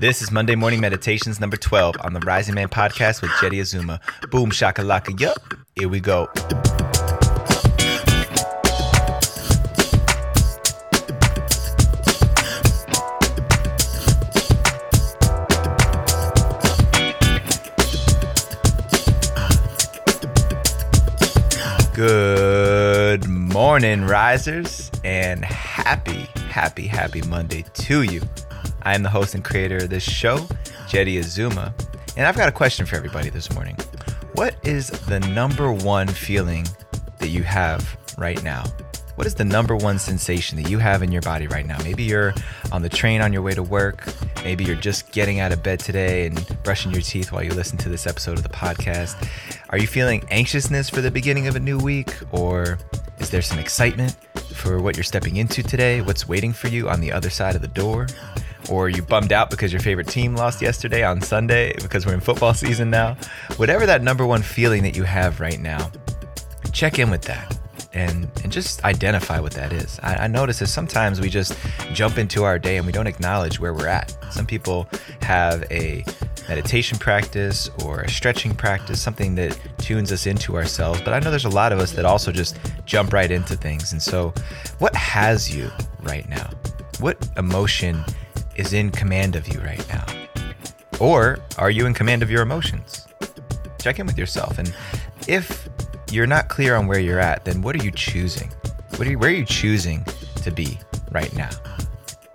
This is Monday Morning Meditations number 12 on the Rising Man podcast with Jetty Azuma. Boom shakalaka. Yup. Here we go. Good morning, risers, and happy, happy, happy Monday to you. I am the host and creator of this show, Jetty Azuma, and I've got a question for everybody this morning. What is the number one feeling that you have right now? What is the number one sensation that you have in your body right now? Maybe you're on the train on your way to work. Maybe you're just getting out of bed today and brushing your teeth while you listen to this episode of the podcast. Are you feeling anxiousness for the beginning of a new week? Or is there some excitement for what you're stepping into today? What's waiting for you on the other side of the door? Or you bummed out because your favorite team lost yesterday on Sunday because we're in football season now? Whatever that number one feeling that you have right now, check in with that and and just identify what that is. I, I notice that sometimes we just jump into our day and we don't acknowledge where we're at. Some people have a meditation practice or a stretching practice, something that tunes us into ourselves. But I know there's a lot of us that also just jump right into things. And so, what has you right now? What emotion is in command of you right now? Or are you in command of your emotions? Check in with yourself. And if you're not clear on where you're at, then what are you choosing? What are you, where are you choosing to be right now?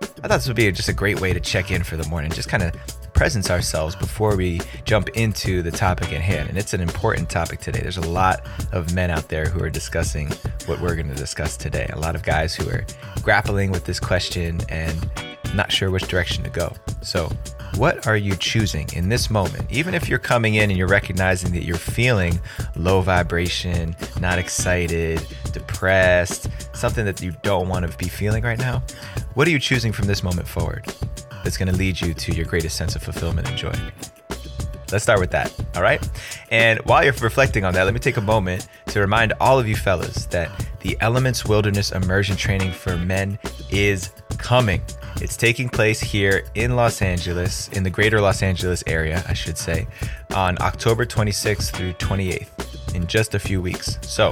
I thought this would be just a great way to check in for the morning, just kind of presence ourselves before we jump into the topic at hand. And it's an important topic today. There's a lot of men out there who are discussing what we're going to discuss today. A lot of guys who are grappling with this question and not sure which direction to go. So, what are you choosing in this moment? Even if you're coming in and you're recognizing that you're feeling low vibration, not excited, depressed, something that you don't want to be feeling right now, what are you choosing from this moment forward that's going to lead you to your greatest sense of fulfillment and joy? Let's start with that. All right. And while you're reflecting on that, let me take a moment to remind all of you fellas that the Elements Wilderness Immersion Training for Men is coming. It's taking place here in Los Angeles, in the greater Los Angeles area, I should say, on October 26th through 28th in just a few weeks. So,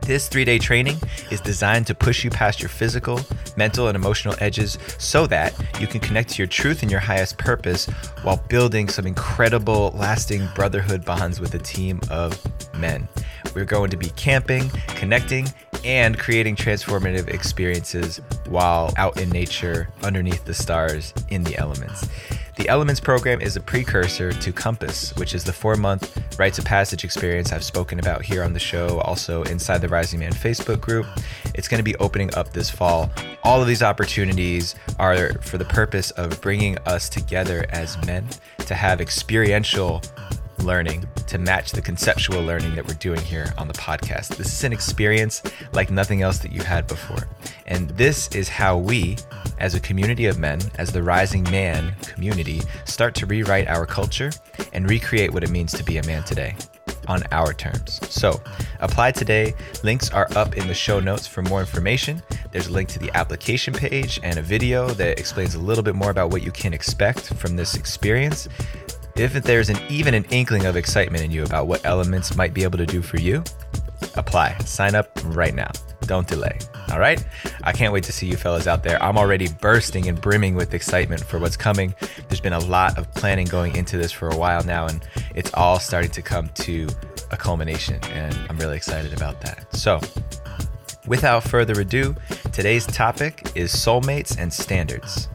this three day training is designed to push you past your physical, mental, and emotional edges so that you can connect to your truth and your highest purpose while building some incredible, lasting brotherhood bonds with a team of men. We're going to be camping, connecting, and creating transformative experiences while out in nature, underneath the stars, in the elements. The Elements program is a precursor to Compass, which is the four month rites of passage experience I've spoken about here on the show, also inside the Rising Man Facebook group. It's going to be opening up this fall. All of these opportunities are for the purpose of bringing us together as men to have experiential learning to match the conceptual learning that we're doing here on the podcast. This is an experience like nothing else that you had before. And this is how we, as a community of men, as the rising man community, start to rewrite our culture and recreate what it means to be a man today on our terms. So, apply today. Links are up in the show notes for more information. There's a link to the application page and a video that explains a little bit more about what you can expect from this experience. If there's an even an inkling of excitement in you about what elements might be able to do for you, apply. Sign up right now. Don't delay. All right? I can't wait to see you fellas out there. I'm already bursting and brimming with excitement for what's coming. There's been a lot of planning going into this for a while now, and it's all starting to come to a culmination, and I'm really excited about that. So, without further ado, today's topic is soulmates and standards.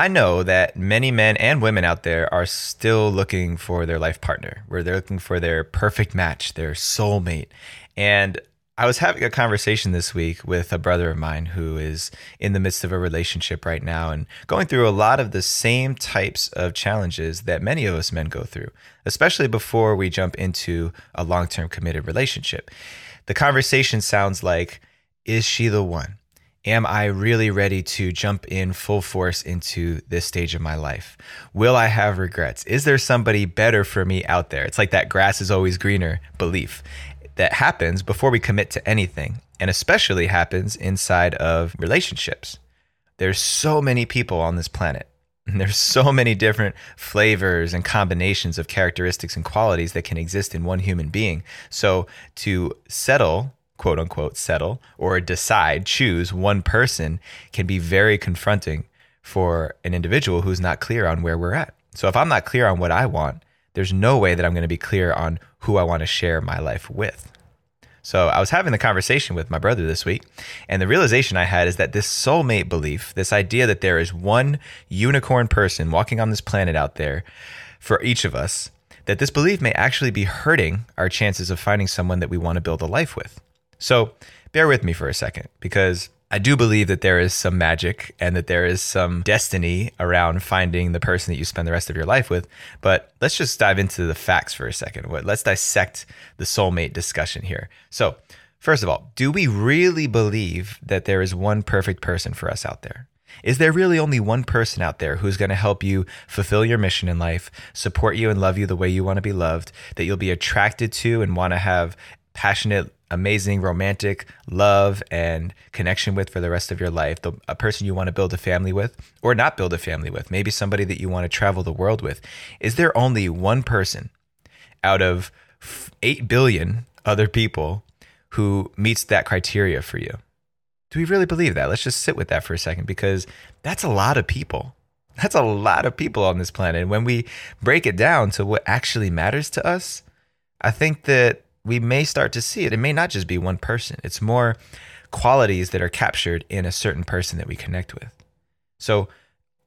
I know that many men and women out there are still looking for their life partner, where they're looking for their perfect match, their soulmate. And I was having a conversation this week with a brother of mine who is in the midst of a relationship right now and going through a lot of the same types of challenges that many of us men go through, especially before we jump into a long term committed relationship. The conversation sounds like, Is she the one? Am I really ready to jump in full force into this stage of my life? Will I have regrets? Is there somebody better for me out there? It's like that grass is always greener belief that happens before we commit to anything, and especially happens inside of relationships. There's so many people on this planet. And there's so many different flavors and combinations of characteristics and qualities that can exist in one human being. So to settle quote unquote settle or decide, choose one person can be very confronting for an individual who's not clear on where we're at. So if I'm not clear on what I want, there's no way that I'm going to be clear on who I want to share my life with. So I was having the conversation with my brother this week, and the realization I had is that this soulmate belief, this idea that there is one unicorn person walking on this planet out there for each of us, that this belief may actually be hurting our chances of finding someone that we want to build a life with. So bear with me for a second because I do believe that there is some magic and that there is some destiny around finding the person that you spend the rest of your life with. But let's just dive into the facts for a second. Let's dissect the soulmate discussion here. So, first of all, do we really believe that there is one perfect person for us out there? Is there really only one person out there who's going to help you fulfill your mission in life, support you and love you the way you want to be loved, that you'll be attracted to and want to have passionate amazing romantic love and connection with for the rest of your life, the, a person you want to build a family with or not build a family with, maybe somebody that you want to travel the world with. Is there only one person out of 8 billion other people who meets that criteria for you? Do we really believe that? Let's just sit with that for a second because that's a lot of people. That's a lot of people on this planet. And when we break it down to what actually matters to us, I think that we may start to see it. It may not just be one person, it's more qualities that are captured in a certain person that we connect with. So,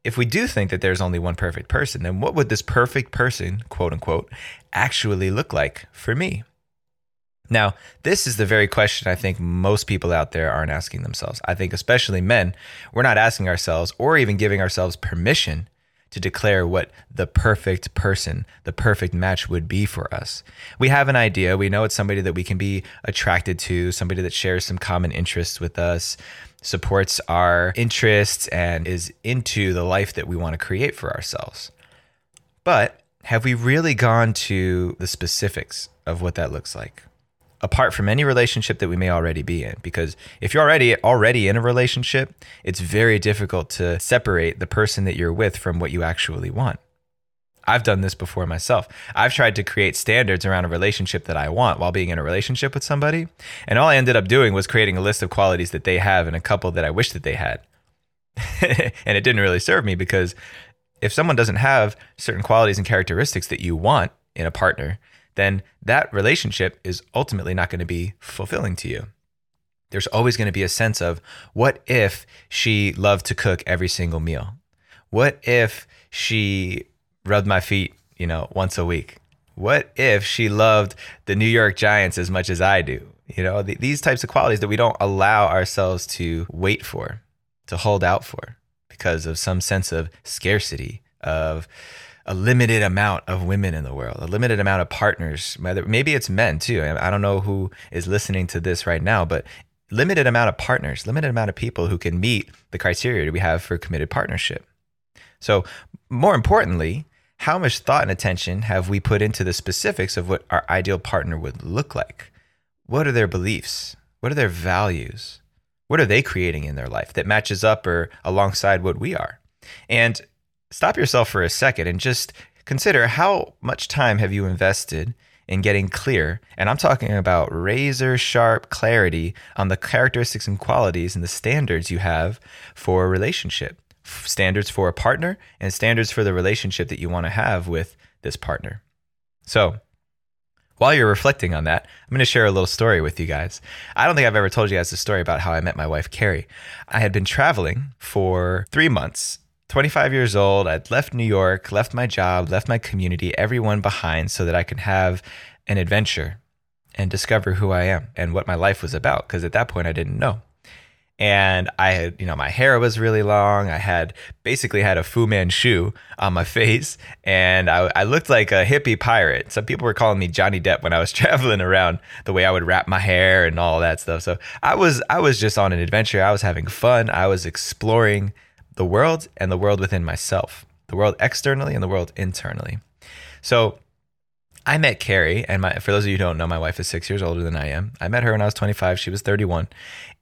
if we do think that there's only one perfect person, then what would this perfect person, quote unquote, actually look like for me? Now, this is the very question I think most people out there aren't asking themselves. I think, especially men, we're not asking ourselves or even giving ourselves permission to declare what the perfect person, the perfect match would be for us. We have an idea. We know it's somebody that we can be attracted to, somebody that shares some common interests with us, supports our interests, and is into the life that we want to create for ourselves. But have we really gone to the specifics of what that looks like? Apart from any relationship that we may already be in because if you're already already in a relationship it's very difficult to separate the person that you're with from what you actually want I've done this before myself. I've tried to create standards around a relationship that I want while being in a relationship with somebody. And all I ended up doing was creating a list of qualities that they have and a couple that I wish that they had. and it didn't really serve me because if someone doesn't have certain qualities and characteristics that you want in a partner, then that relationship is ultimately not going to be fulfilling to you. There's always going to be a sense of what if she loved to cook every single meal? What if she rubbed my feet, you know, once a week? What if she loved the New York Giants as much as I do? You know, th- these types of qualities that we don't allow ourselves to wait for, to hold out for because of some sense of scarcity, of a limited amount of women in the world, a limited amount of partners. Maybe it's men too. I don't know who is listening to this right now, but limited amount of partners, limited amount of people who can meet the criteria we have for committed partnership. So, more importantly, how much thought and attention have we put into the specifics of what our ideal partner would look like? What are their beliefs? What are their values? What are they creating in their life that matches up or alongside what we are? And stop yourself for a second and just consider how much time have you invested in getting clear and i'm talking about razor sharp clarity on the characteristics and qualities and the standards you have for a relationship standards for a partner and standards for the relationship that you want to have with this partner so while you're reflecting on that, I'm going to share a little story with you guys. I don't think I've ever told you guys the story about how I met my wife, Carrie. I had been traveling for three months 25 years old. I'd left New York, left my job, left my community, everyone behind so that I could have an adventure and discover who I am and what my life was about. Because at that point, I didn't know. and I had, you know, my hair was really long. I had basically had a Fu Manchu on my face, and I, I, looked like a hippie pirate. Some people were calling me Johnny Depp when I was traveling around. The way I would wrap my hair and all that stuff. So I was, I was just on an adventure. I was having fun. I was exploring the world and the world within myself, the world externally and the world internally. So I met Carrie, and my, for those of you who don't know, my wife is six years older than I am. I met her when I was 25. She was 31.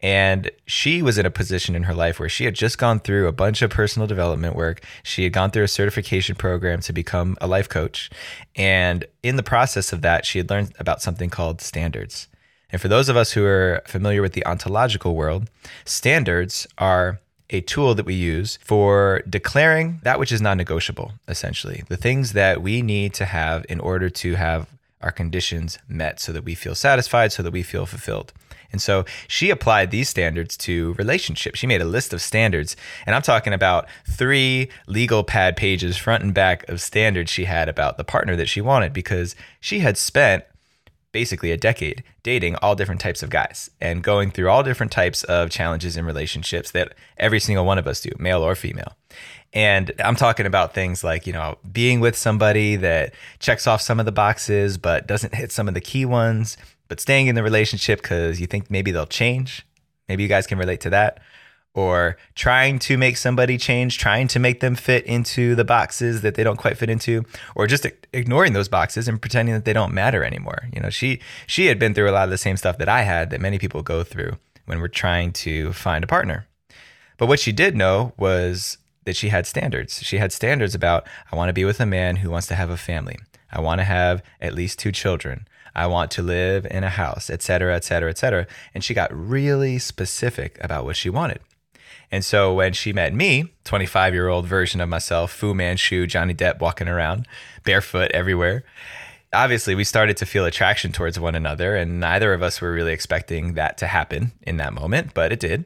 And she was in a position in her life where she had just gone through a bunch of personal development work. She had gone through a certification program to become a life coach. And in the process of that, she had learned about something called standards. And for those of us who are familiar with the ontological world, standards are a tool that we use for declaring that which is non negotiable, essentially. The things that we need to have in order to have our conditions met so that we feel satisfied, so that we feel fulfilled. And so she applied these standards to relationships. She made a list of standards. And I'm talking about three legal pad pages, front and back, of standards she had about the partner that she wanted because she had spent basically a decade dating all different types of guys and going through all different types of challenges in relationships that every single one of us do, male or female. And I'm talking about things like, you know, being with somebody that checks off some of the boxes but doesn't hit some of the key ones, but staying in the relationship because you think maybe they'll change. Maybe you guys can relate to that or trying to make somebody change, trying to make them fit into the boxes that they don't quite fit into, or just ignoring those boxes and pretending that they don't matter anymore. You know, she she had been through a lot of the same stuff that I had that many people go through when we're trying to find a partner. But what she did know was that she had standards. She had standards about I want to be with a man who wants to have a family. I want to have at least two children. I want to live in a house, et cetera, et cetera, et cetera. And she got really specific about what she wanted. And so when she met me, 25 year old version of myself, Fu Manchu, Johnny Depp walking around barefoot everywhere, obviously we started to feel attraction towards one another. And neither of us were really expecting that to happen in that moment, but it did.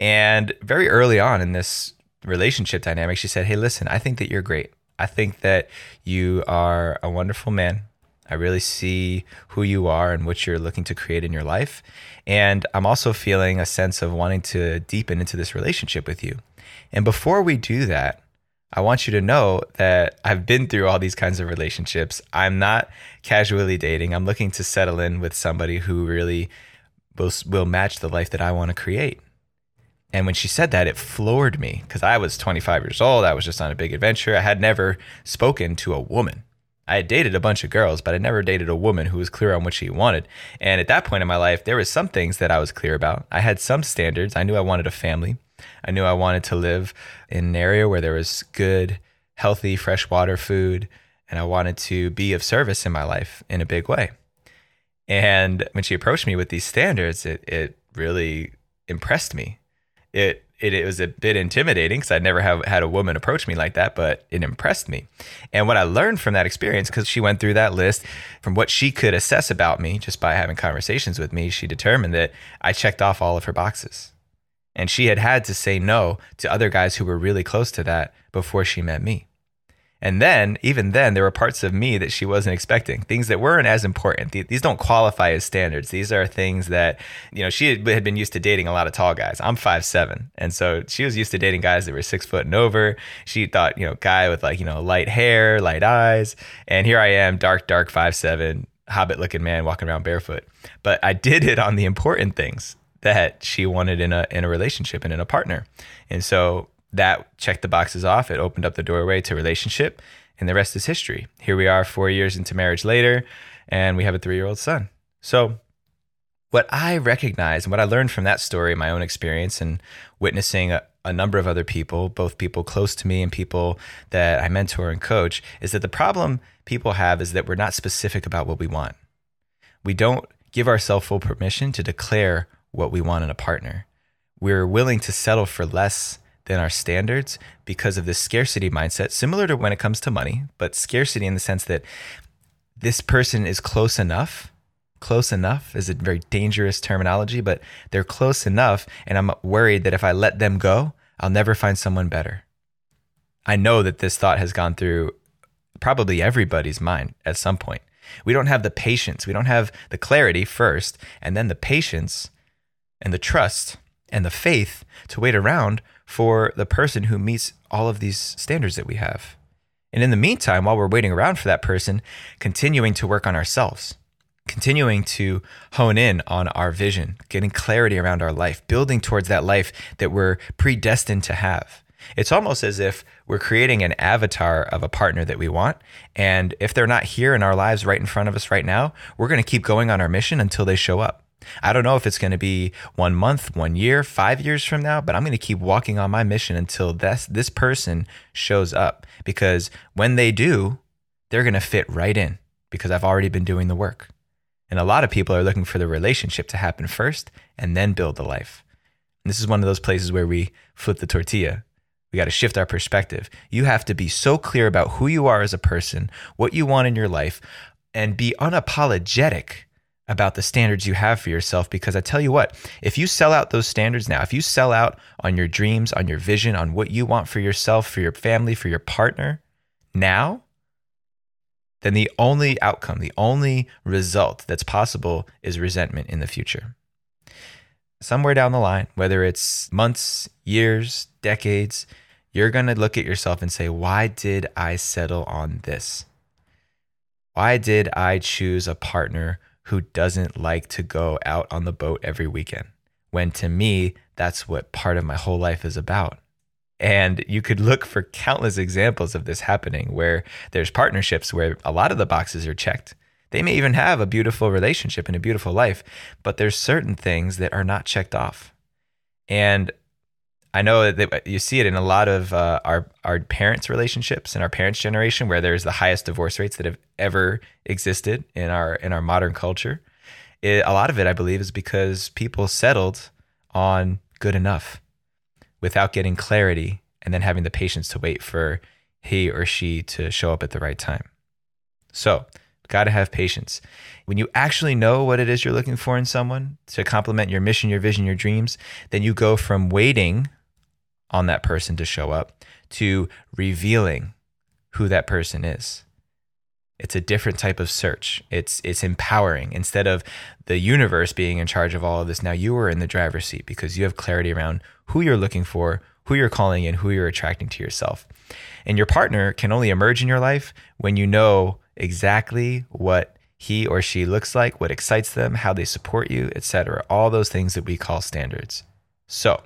And very early on in this relationship dynamic, she said, Hey, listen, I think that you're great. I think that you are a wonderful man. I really see who you are and what you're looking to create in your life. And I'm also feeling a sense of wanting to deepen into this relationship with you. And before we do that, I want you to know that I've been through all these kinds of relationships. I'm not casually dating. I'm looking to settle in with somebody who really will, will match the life that I want to create. And when she said that, it floored me because I was 25 years old. I was just on a big adventure. I had never spoken to a woman. I had dated a bunch of girls, but I never dated a woman who was clear on what she wanted. And at that point in my life, there was some things that I was clear about. I had some standards. I knew I wanted a family. I knew I wanted to live in an area where there was good, healthy, freshwater food, and I wanted to be of service in my life in a big way. And when she approached me with these standards, it it really impressed me. It it, it was a bit intimidating because I'd never have had a woman approach me like that, but it impressed me. And what I learned from that experience, because she went through that list, from what she could assess about me just by having conversations with me, she determined that I checked off all of her boxes. And she had had to say no to other guys who were really close to that before she met me. And then, even then, there were parts of me that she wasn't expecting, things that weren't as important. These don't qualify as standards. These are things that, you know, she had been used to dating a lot of tall guys. I'm five seven, And so she was used to dating guys that were six foot and over. She thought, you know, guy with like, you know, light hair, light eyes. And here I am, dark, dark five seven, hobbit looking man walking around barefoot. But I did it on the important things that she wanted in a in a relationship and in a partner. And so that checked the boxes off. It opened up the doorway to relationship, and the rest is history. Here we are, four years into marriage later, and we have a three year old son. So, what I recognize and what I learned from that story, my own experience, and witnessing a, a number of other people, both people close to me and people that I mentor and coach, is that the problem people have is that we're not specific about what we want. We don't give ourselves full permission to declare what we want in a partner. We're willing to settle for less than our standards because of this scarcity mindset, similar to when it comes to money, but scarcity in the sense that this person is close enough. Close enough is a very dangerous terminology, but they're close enough. And I'm worried that if I let them go, I'll never find someone better. I know that this thought has gone through probably everybody's mind at some point. We don't have the patience, we don't have the clarity first, and then the patience and the trust and the faith to wait around for the person who meets all of these standards that we have. And in the meantime, while we're waiting around for that person, continuing to work on ourselves, continuing to hone in on our vision, getting clarity around our life, building towards that life that we're predestined to have. It's almost as if we're creating an avatar of a partner that we want. And if they're not here in our lives right in front of us right now, we're going to keep going on our mission until they show up. I don't know if it's going to be one month, one year, five years from now, but I'm going to keep walking on my mission until this, this person shows up. Because when they do, they're going to fit right in because I've already been doing the work. And a lot of people are looking for the relationship to happen first and then build the life. And this is one of those places where we flip the tortilla. We got to shift our perspective. You have to be so clear about who you are as a person, what you want in your life, and be unapologetic about the standards you have for yourself because I tell you what, if you sell out those standards now, if you sell out on your dreams, on your vision, on what you want for yourself, for your family, for your partner now, then the only outcome, the only result that's possible is resentment in the future. Somewhere down the line, whether it's months, years, decades, you're going to look at yourself and say, why did I settle on this? Why did I choose a partner who doesn't like to go out on the boat every weekend. When to me, that's what part of my whole life is about. And you could look for countless examples of this happening where there's partnerships where a lot of the boxes are checked. They may even have a beautiful relationship and a beautiful life, but there's certain things that are not checked off. And I know that you see it in a lot of uh, our our parents' relationships and our parents' generation, where there's the highest divorce rates that have ever existed in our in our modern culture. It, a lot of it, I believe, is because people settled on good enough without getting clarity and then having the patience to wait for he or she to show up at the right time. So, got to have patience. When you actually know what it is you're looking for in someone to complement your mission, your vision, your dreams, then you go from waiting on that person to show up to revealing who that person is. It's a different type of search. It's it's empowering. Instead of the universe being in charge of all of this, now you are in the driver's seat because you have clarity around who you're looking for, who you're calling in, who you're attracting to yourself. And your partner can only emerge in your life when you know exactly what he or she looks like, what excites them, how they support you, etc. All those things that we call standards. So,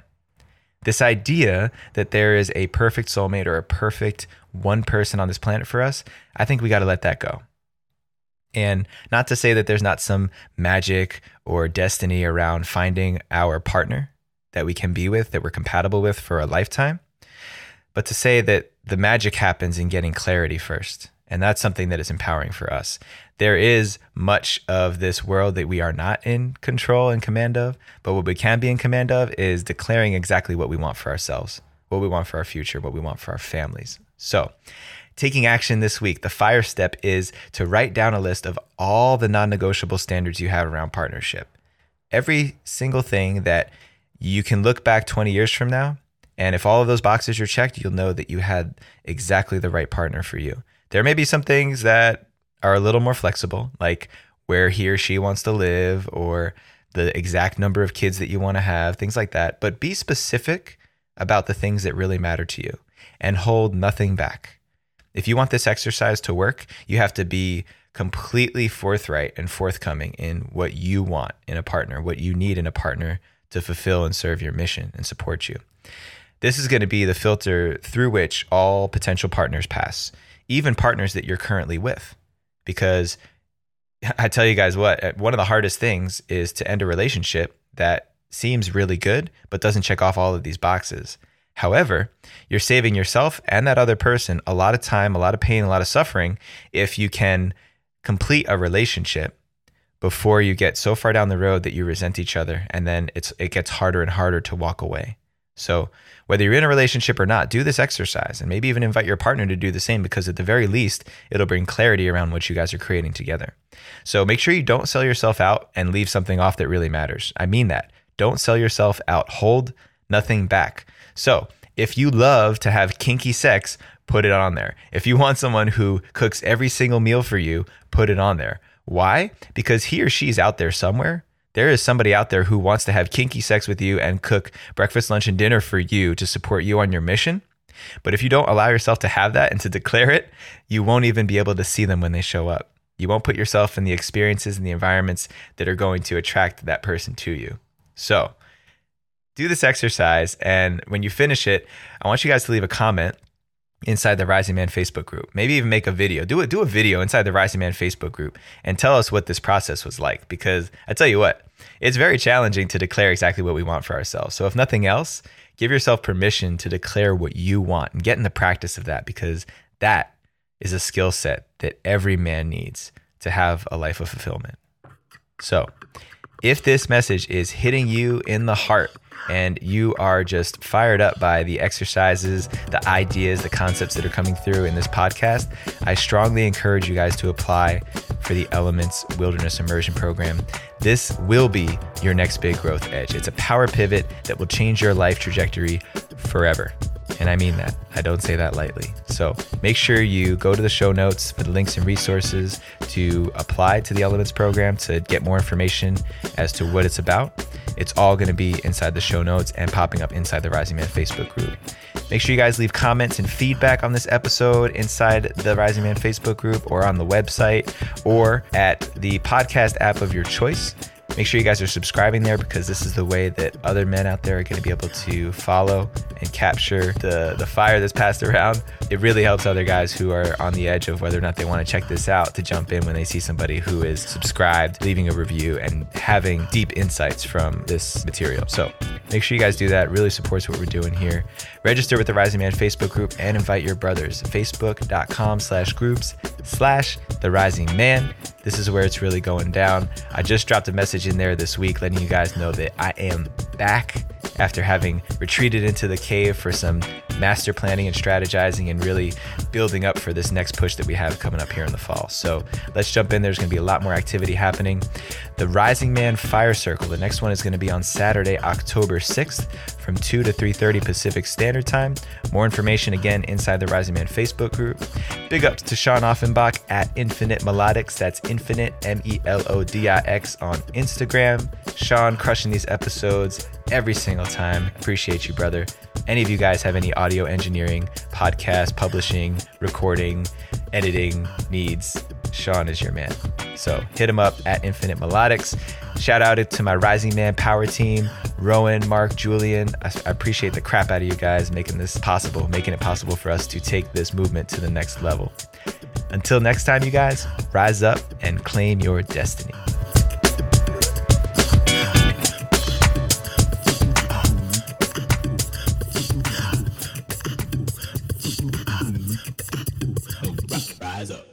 this idea that there is a perfect soulmate or a perfect one person on this planet for us, I think we got to let that go. And not to say that there's not some magic or destiny around finding our partner that we can be with, that we're compatible with for a lifetime, but to say that the magic happens in getting clarity first. And that's something that is empowering for us there is much of this world that we are not in control and command of, but what we can be in command of is declaring exactly what we want for ourselves, what we want for our future, what we want for our families. So, taking action this week, the fire step is to write down a list of all the non negotiable standards you have around partnership. Every single thing that you can look back 20 years from now, and if all of those boxes are checked, you'll know that you had exactly the right partner for you. There may be some things that are a little more flexible, like where he or she wants to live or the exact number of kids that you want to have, things like that. But be specific about the things that really matter to you and hold nothing back. If you want this exercise to work, you have to be completely forthright and forthcoming in what you want in a partner, what you need in a partner to fulfill and serve your mission and support you. This is going to be the filter through which all potential partners pass, even partners that you're currently with because I tell you guys what, uh, one of the hardest things is to end a relationship that seems really good, but doesn't check off all of these boxes. However, you're saving yourself and that other person a lot of time, a lot of pain, a lot of suffering if you can complete a relationship before you get so far down the road that you resent each other and then it's it gets harder and harder to walk away. So, whether you're in a relationship or not, do this exercise and maybe even invite your partner to do the same because, at the very least, it'll bring clarity around what you guys are creating together. So, make sure you don't sell yourself out and leave something off that really matters. I mean that. Don't sell yourself out. Hold nothing back. So, if you love to have kinky sex, put it on there. If you want someone who cooks every single meal for you, put it on there. Why? Because he or she's out there somewhere There is somebody out there who wants to have kinky sex with you and cook breakfast, lunch, and dinner for you to support you on your mission. But if you don't allow yourself to have that and to declare it, you won't even be able to see them when they show up. You won't put yourself in the experiences and the environments that are going to attract that person to you. So, do this exercise. And when you finish it, I want you guys to leave a comment inside the Rising Man Facebook group. Maybe even make a video. Do it. Do a video inside the Rising Man Facebook group and tell us what this process was like. Because I tell you what, it's very challenging to declare exactly what we want for ourselves. So if nothing else, give yourself permission to declare what you want and get in the practice of that because that is a skill set that every man needs to have a life of fulfillment. So, if this message is hitting you in the heart and you are just fired up by the exercises, the ideas, the concepts that are coming through in this podcast, I strongly encourage you guys to apply for the Elements Wilderness Immersion Program. This will be your next big growth edge. It's a power pivot that will change your life trajectory forever. And I mean that. I don't say that lightly. So make sure you go to the show notes for the links and resources to apply to the Elements program to get more information as to what it's about. It's all going to be inside the show notes and popping up inside the Rising Man Facebook group. Make sure you guys leave comments and feedback on this episode inside the Rising Man Facebook group or on the website or at the podcast app of your choice. Make sure you guys are subscribing there because this is the way that other men out there are going to be able to follow and capture the, the fire that's passed around. It really helps other guys who are on the edge of whether or not they want to check this out to jump in when they see somebody who is subscribed, leaving a review, and having deep insights from this material. So make sure you guys do that. really supports what we're doing here. Register with the Rising Man Facebook group and invite your brothers. Facebook.com slash groups slash the Rising Man. This is where it's really going down. I just dropped a message in there this week letting you guys know that I am back after having retreated into the cave for some master planning and strategizing and really building up for this next push that we have coming up here in the fall. So let's jump in. There's going to be a lot more activity happening. The Rising Man Fire Circle. The next one is going to be on Saturday, October 6th from 2 to 3:30 Pacific Standard Time. More information again inside the Rising Man Facebook group. Big ups to Sean Offenbach at Infinite Melodix. That's Infinite M E L O D I X on Instagram. Sean crushing these episodes every single time. Appreciate you, brother. Any of you guys have any audio engineering, podcast, publishing, recording, editing needs, Sean is your man. So hit him up at Infinite Melodix. Shout out to my Rising Man Power team, Rowan, Mark, Julian. I, appreciate the crap out of you guys making this possible, making it possible for us to take this movement to the next level. Until next time, you guys, rise up and claim your destiny.